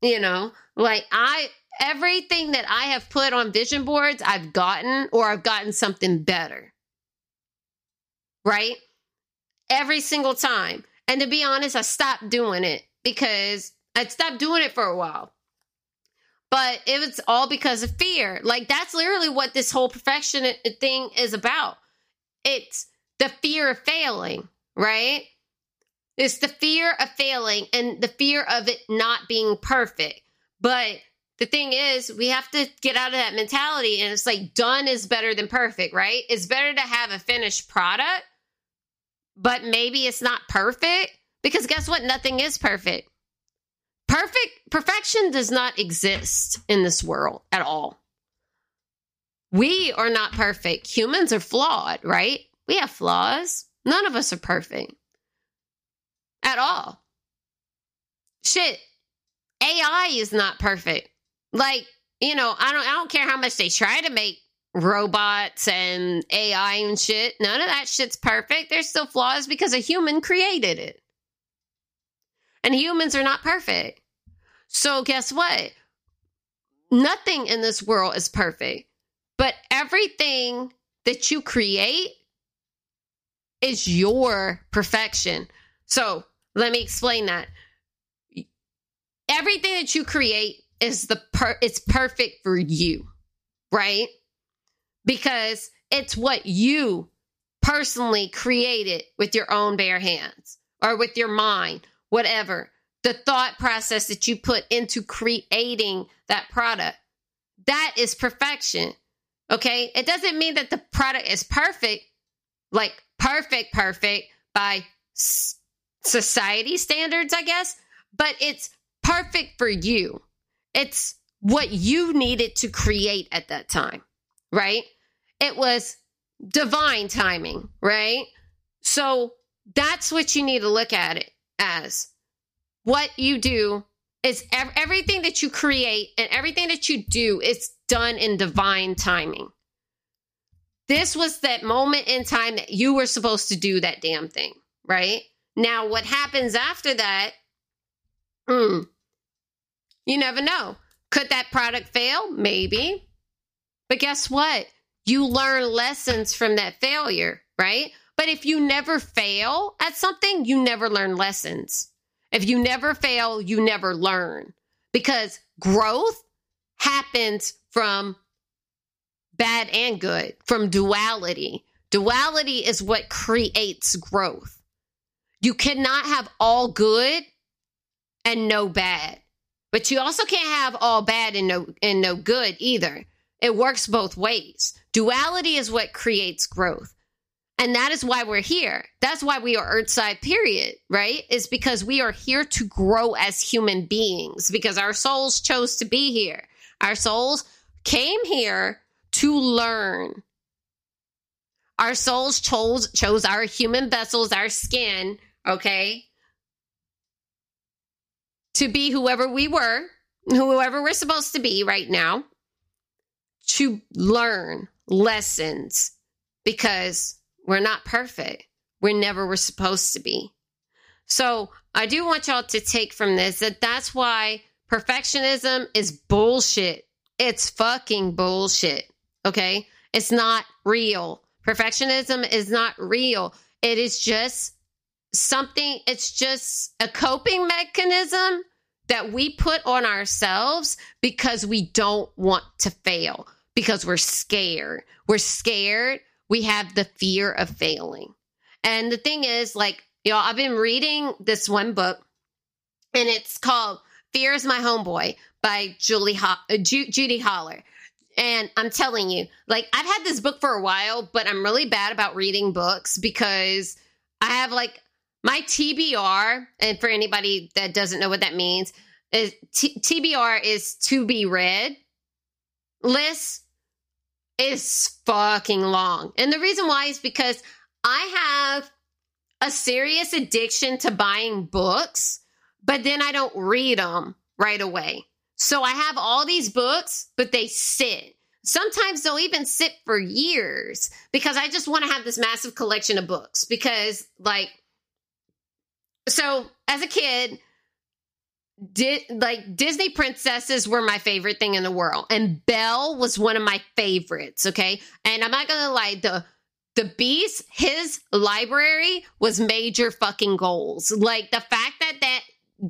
A: You know, like I, everything that I have put on vision boards, I've gotten or I've gotten something better. Right? Every single time. And to be honest, I stopped doing it because I stopped doing it for a while. but it was all because of fear. Like that's literally what this whole perfection thing is about. It's the fear of failing, right? It's the fear of failing and the fear of it not being perfect. But the thing is, we have to get out of that mentality. And it's like done is better than perfect, right? It's better to have a finished product, but maybe it's not perfect. Because guess what? Nothing is perfect. Perfect perfection does not exist in this world at all. We are not perfect. Humans are flawed, right? We have flaws. None of us are perfect at all. Shit, AI is not perfect. Like, you know, I don't I don't care how much they try to make robots and AI and shit. None of that shit's perfect. There's still flaws because a human created it. And humans are not perfect. So guess what? Nothing in this world is perfect. But everything that you create is your perfection. So let me explain that everything that you create is the per it's perfect for you, right? Because it's what you personally created with your own bare hands or with your mind, whatever. The thought process that you put into creating that product. That is perfection. Okay? It doesn't mean that the product is perfect, like perfect, perfect by society standards, I guess, but it's perfect for you. It's what you needed to create at that time, right? It was divine timing, right? So that's what you need to look at it as. What you do is ev- everything that you create and everything that you do is done in divine timing. This was that moment in time that you were supposed to do that damn thing, right? Now, what happens after that? Mm, you never know. Could that product fail? Maybe. But guess what? You learn lessons from that failure, right? But if you never fail at something, you never learn lessons. If you never fail, you never learn because growth happens from bad and good, from duality. Duality is what creates growth. You cannot have all good and no bad. But you also can't have all bad and no and no good either. It works both ways. Duality is what creates growth. And that is why we're here. That's why we are Earthside, period, right? Is because we are here to grow as human beings because our souls chose to be here. Our souls came here to learn. Our souls chose chose our human vessels, our skin, okay, to be whoever we were, whoever we're supposed to be right now, to learn lessons because we're not perfect. We're never we're supposed to be. So I do want y'all to take from this that that's why perfectionism is bullshit. It's fucking bullshit. Okay. It's not real. Perfectionism is not real. It is just something, it's just a coping mechanism that we put on ourselves because we don't want to fail, because we're scared. We're scared. We have the fear of failing. And the thing is, like, y'all, I've been reading this one book and it's called Fear is My Homeboy by Julie Ho- uh, Ju- Judi Holler. And I'm telling you, like, I've had this book for a while, but I'm really bad about reading books because I have like my TBR, and for anybody that doesn't know what that means, is T- TBR is to be read list is fucking long. And the reason why is because I have a serious addiction to buying books, but then I don't read them right away. So I have all these books, but they sit. Sometimes they'll even sit for years because I just want to have this massive collection of books because, like, so as a kid, did like Disney princesses were my favorite thing in the world, and Belle was one of my favorites. Okay, and I'm not gonna lie, the the Beast, his library was major fucking goals. Like the fact that that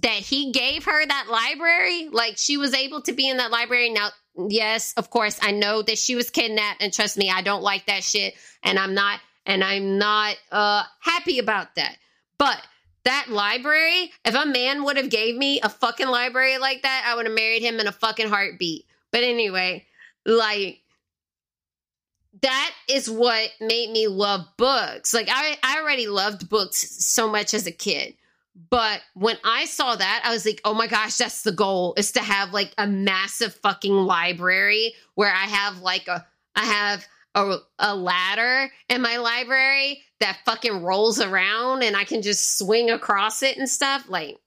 A: that he gave her that library, like she was able to be in that library. Now, yes, of course, I know that she was kidnapped, and trust me, I don't like that shit, and I'm not, and I'm not uh happy about that. But that library, if a man would have gave me a fucking library like that, I would have married him in a fucking heartbeat. But anyway, like that is what made me love books. Like I, I already loved books so much as a kid. But when I saw that, I was like, oh my gosh, that's the goal is to have like a massive fucking library where I have like a I have a, a ladder in my library that fucking rolls around and I can just swing across it and stuff. Like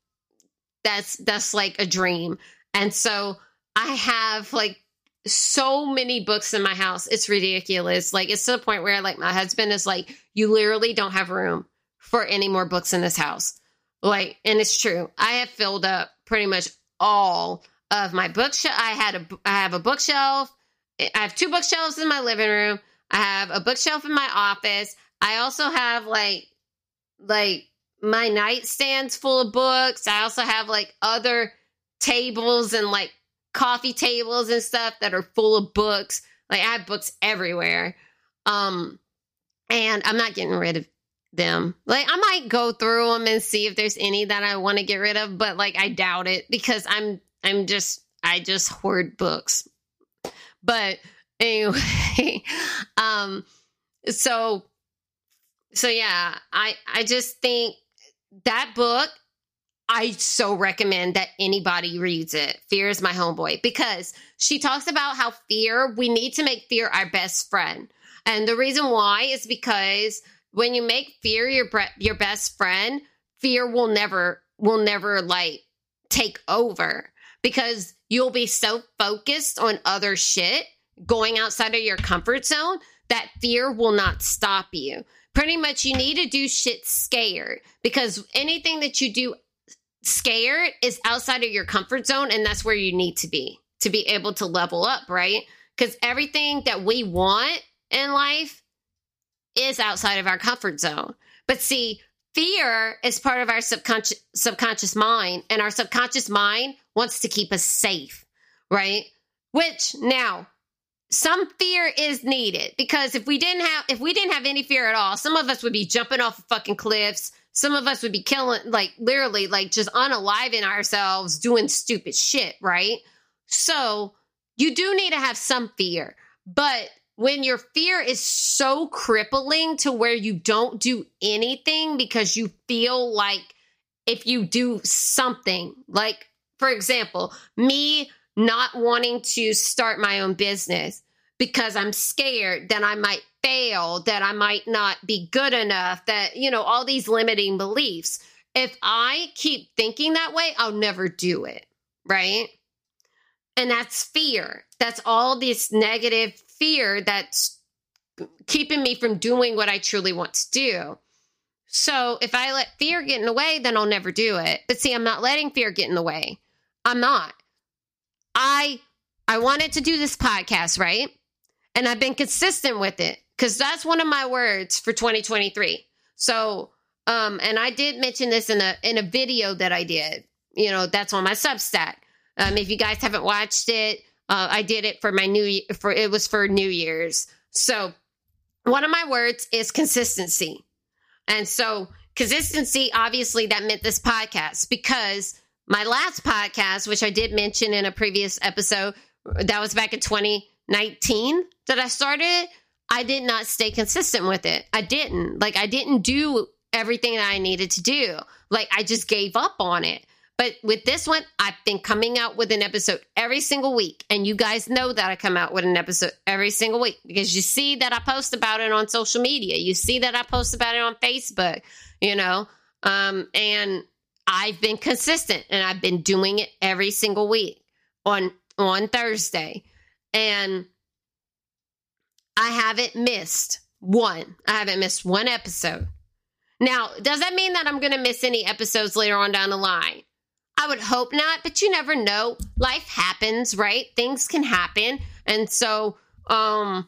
A: that's that's like a dream. And so I have like so many books in my house. It's ridiculous. Like it's to the point where like my husband is like, you literally don't have room for any more books in this house. Like, and it's true. I have filled up pretty much all of my bookshelf. I had a I have a bookshelf. I have two bookshelves in my living room. I have a bookshelf in my office. I also have like like my nightstands full of books. I also have like other tables and like coffee tables and stuff that are full of books. Like I have books everywhere. Um and I'm not getting rid of them. Like I might go through them and see if there's any that I want to get rid of, but like I doubt it because I'm I'm just I just hoard books. But anyway, um so so yeah, I I just think that book I so recommend that anybody reads it. Fear is my homeboy because she talks about how fear, we need to make fear our best friend. And the reason why is because when you make fear your your best friend, fear will never will never like take over because you'll be so focused on other shit going outside of your comfort zone that fear will not stop you. Pretty much you need to do shit scared because anything that you do scared is outside of your comfort zone and that's where you need to be to be able to level up, right? Cuz everything that we want in life is outside of our comfort zone. But see, fear is part of our subconscious subconscious mind and our subconscious mind wants to keep us safe, right? Which now some fear is needed because if we didn't have if we didn't have any fear at all, some of us would be jumping off of fucking cliffs. Some of us would be killing like literally like just unaliving ourselves doing stupid shit, right? So, you do need to have some fear. But when your fear is so crippling to where you don't do anything because you feel like if you do something, like for example, me not wanting to start my own business because I'm scared that I might fail, that I might not be good enough, that, you know, all these limiting beliefs. If I keep thinking that way, I'll never do it. Right. And that's fear. That's all this negative fear that's keeping me from doing what I truly want to do. So if I let fear get in the way, then I'll never do it. But see, I'm not letting fear get in the way. I'm not. I I wanted to do this podcast, right? And I've been consistent with it because that's one of my words for 2023. So, um, and I did mention this in a in a video that I did. You know, that's on my Substack. Um, if you guys haven't watched it, uh, I did it for my new for it was for New Year's. So one of my words is consistency, and so consistency obviously that meant this podcast because my last podcast, which I did mention in a previous episode, that was back in 2019 that I started. I did not stay consistent with it. I didn't like I didn't do everything that I needed to do. Like I just gave up on it. But with this one, I've been coming out with an episode every single week. And you guys know that I come out with an episode every single week because you see that I post about it on social media. You see that I post about it on Facebook, you know? Um, and I've been consistent and I've been doing it every single week on on Thursday. And I haven't missed one. I haven't missed one episode. Now, does that mean that I'm going to miss any episodes later on down the line? I would hope not, but you never know. Life happens, right? Things can happen. And so um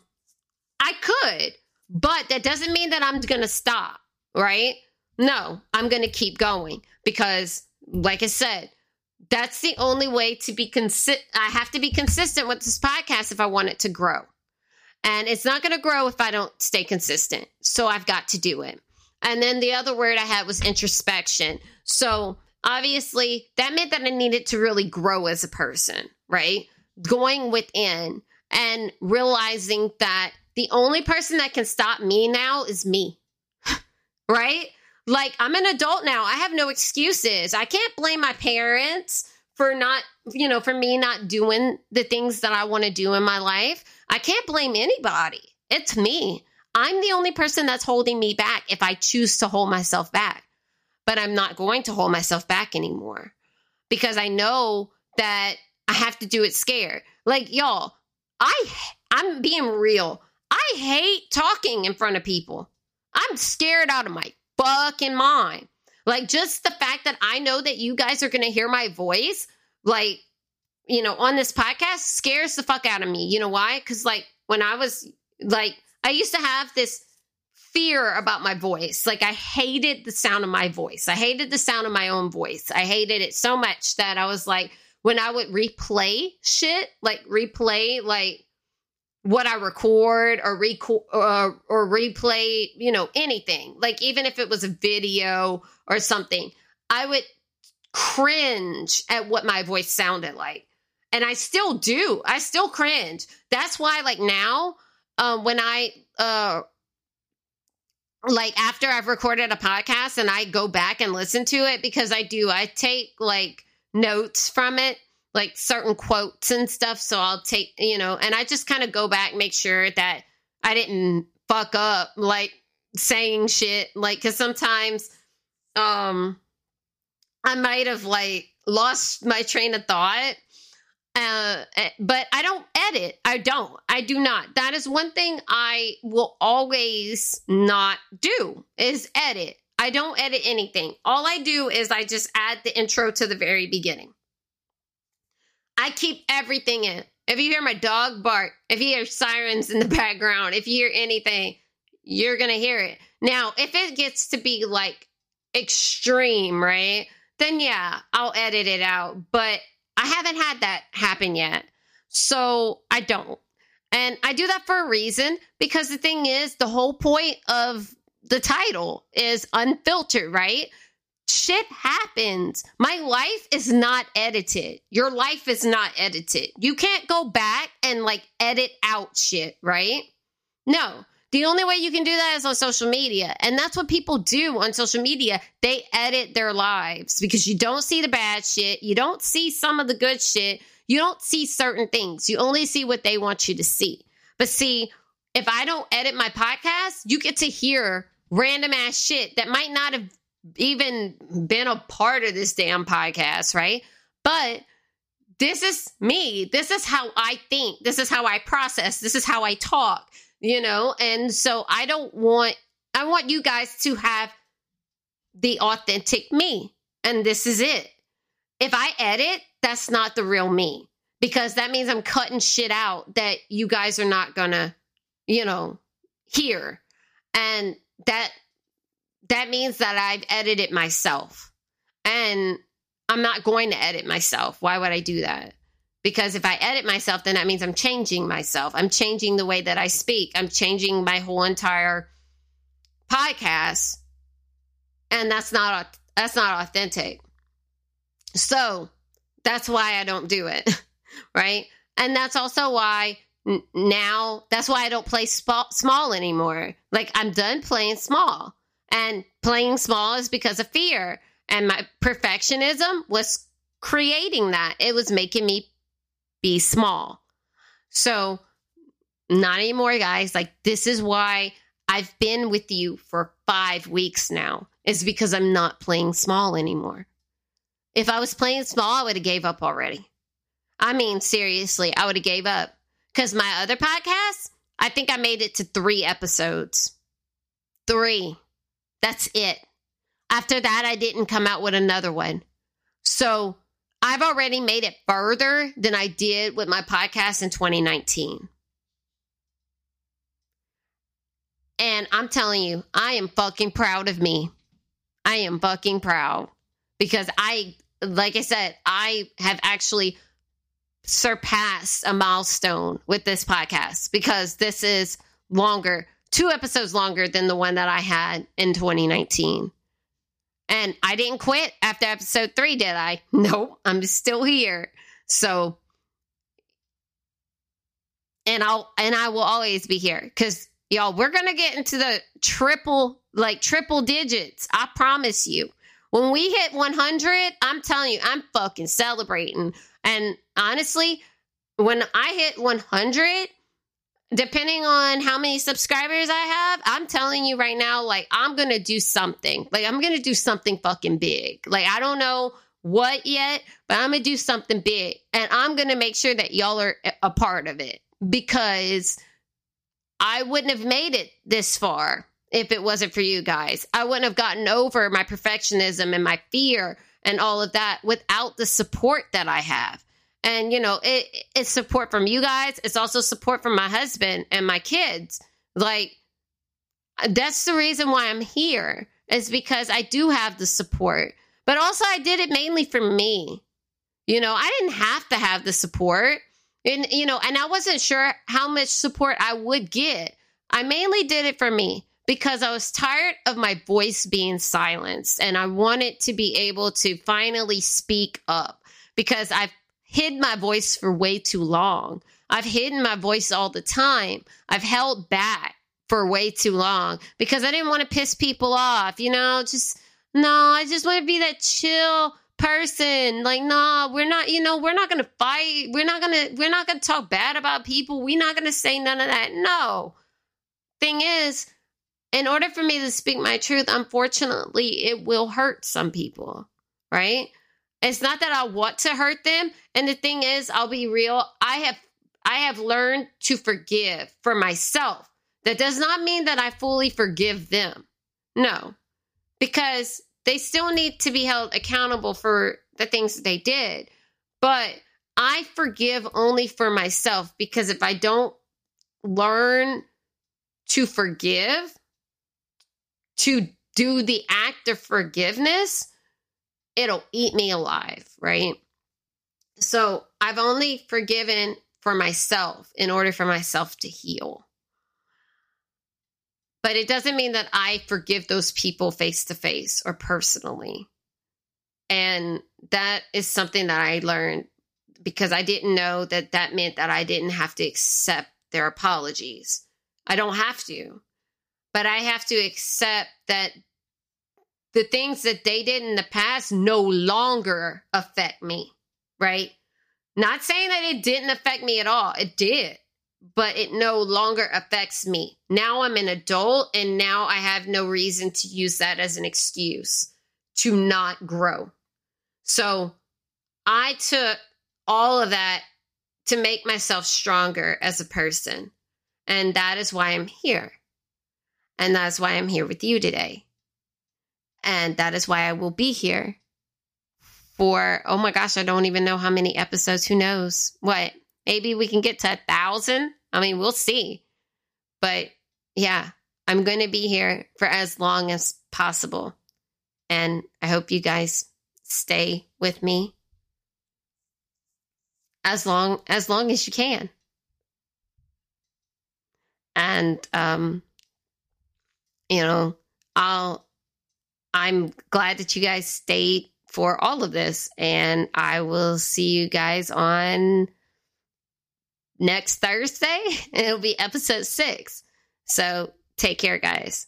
A: I could, but that doesn't mean that I'm going to stop, right? No, I'm going to keep going because like I said, that's the only way to be consistent. I have to be consistent with this podcast if I want it to grow. And it's not going to grow if I don't stay consistent. So I've got to do it. And then the other word I had was introspection. So obviously, that meant that I needed to really grow as a person, right? Going within and realizing that the only person that can stop me now is me, right? Like, I'm an adult now. I have no excuses. I can't blame my parents for not, you know, for me not doing the things that I want to do in my life. I can't blame anybody. It's me. I'm the only person that's holding me back if I choose to hold myself back. But I'm not going to hold myself back anymore because I know that I have to do it scared. Like y'all, I I'm being real. I hate talking in front of people. I'm scared out of my fucking mind. Like just the fact that I know that you guys are going to hear my voice, like, you know, on this podcast scares the fuck out of me. You know why? Because, like, when I was like, I used to have this fear about my voice. Like, I hated the sound of my voice. I hated the sound of my own voice. I hated it so much that I was like, when I would replay shit, like, replay, like, what I record or record uh, or replay, you know, anything. Like even if it was a video or something, I would cringe at what my voice sounded like. And I still do. I still cringe. That's why like now um when I uh like after I've recorded a podcast and I go back and listen to it because I do I take like notes from it like certain quotes and stuff. So I'll take, you know, and I just kind of go back, make sure that I didn't fuck up like saying shit. Like, cause sometimes, um, I might have like lost my train of thought. Uh, eh, but I don't edit. I don't. I do not. That is one thing I will always not do is edit. I don't edit anything. All I do is I just add the intro to the very beginning. I keep everything in. If you hear my dog bark, if you hear sirens in the background, if you hear anything, you're going to hear it. Now, if it gets to be like extreme, right? Then yeah, I'll edit it out. But I haven't had that happen yet. So I don't. And I do that for a reason because the thing is, the whole point of the title is unfiltered, right? Shit happens. My life is not edited. Your life is not edited. You can't go back and like edit out shit, right? No. The only way you can do that is on social media. And that's what people do on social media. They edit their lives because you don't see the bad shit. You don't see some of the good shit. You don't see certain things. You only see what they want you to see. But see, if I don't edit my podcast, you get to hear random ass shit that might not have even been a part of this damn podcast, right? But this is me. This is how I think. This is how I process. This is how I talk, you know? And so I don't want, I want you guys to have the authentic me. And this is it. If I edit, that's not the real me because that means I'm cutting shit out that you guys are not gonna, you know, hear. And that that means that I've edited myself. And I'm not going to edit myself. Why would I do that? Because if I edit myself, then that means I'm changing myself. I'm changing the way that I speak. I'm changing my whole entire podcast. And that's not that's not authentic. So, that's why I don't do it. right? And that's also why now that's why I don't play sp- small anymore. Like I'm done playing small. And playing small is because of fear. And my perfectionism was creating that. It was making me be small. So, not anymore, guys. Like, this is why I've been with you for five weeks now, is because I'm not playing small anymore. If I was playing small, I would have gave up already. I mean, seriously, I would have gave up. Because my other podcast, I think I made it to three episodes. Three. That's it. After that, I didn't come out with another one. So I've already made it further than I did with my podcast in 2019. And I'm telling you, I am fucking proud of me. I am fucking proud because I, like I said, I have actually surpassed a milestone with this podcast because this is longer, two episodes longer than the one that I had in 2019. And I didn't quit after episode three, did I? Nope, I'm still here. So, and I'll, and I will always be here because y'all, we're to get into the triple, like triple digits. I promise you. When we hit 100, I'm telling you, I'm fucking celebrating. And honestly, when I hit 100, depending on how many subscribers I have, I'm telling you right now, like, I'm going to do something. Like, I'm going to do something fucking big. Like, I don't know what yet, but I'm going to do something big. And I'm going to make sure that y'all are a part of it because I wouldn't have made it this far if it wasn't for you guys. I wouldn't have gotten over my perfectionism and my fear and all of that without the support that I have. And you know, it it's support from you guys. It's also support from my husband and my kids. Like that's the reason why I'm here is because I do have the support. But also I did it mainly for me. You know, I didn't have to have the support. And you know, and I wasn't sure how much support I would get. I mainly did it for me because I was tired of my voice being silenced and I wanted to be able to finally speak up because I've hid my voice for way too long. I've hidden my voice all the time. I've held back for way too long because I didn't want to piss people off, you know, just no, I just want to be that chill person. Like, no, we're not, you know, we're not going to fight. We're not going to, we're not going to talk bad about people. We're not going to say none of that. No. Thing is, in order for me to speak my truth, unfortunately, it will hurt some people, right? It's not that I want to hurt them. And the thing is, I'll be real, I have I have learned to forgive for myself. That does not mean that I fully forgive them. No. Because they still need to be held accountable for the things that they did. But I forgive only for myself because if I don't learn to forgive, to do the act of forgiveness, it'll eat me alive, right? So I've only forgiven for myself in order for myself to heal. But it doesn't mean that I forgive those people face to face or personally. And that is something that I learned because I didn't know that that meant that I didn't have to accept their apologies. I don't have to, but I have to accept that the things that they did in the past no longer affect me, right? Not saying that it didn't affect me at all. It did but it no longer affects me. Now I'm an adult and now I have no reason to use that as an excuse to not grow. So I took all of that to make myself stronger as a person. And that is why I'm here. And that's why I'm here with you today. And that is why I will be here for, oh my gosh, I don't even know how many episodes. Who knows? What? Maybe we can get to a thousand. I mean, we'll see. But yeah, I'm going to be here for as long as possible. And I hope you guys stay with me as long as long as you can. And um you know, I'll I'm glad that you guys stayed for all of this and I will see you guys on next Thursday, it'll be episode six. So take care, guys.